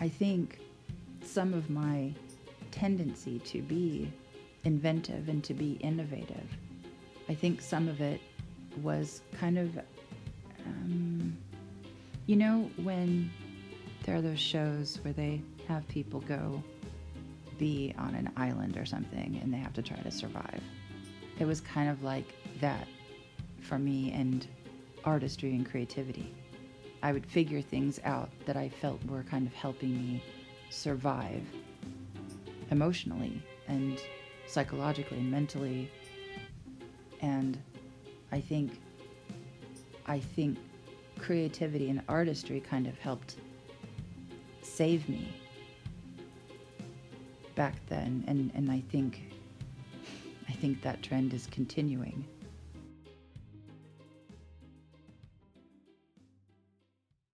I think some of my tendency to be inventive and to be innovative, I think some of it was kind of, um, you know, when there are those shows where they have people go be on an island or something and they have to try to survive. It was kind of like that for me and artistry and creativity. I would figure things out that I felt were kind of helping me survive emotionally and psychologically and mentally. And I think I think creativity and artistry kind of helped save me back then and, and I think I think that trend is continuing.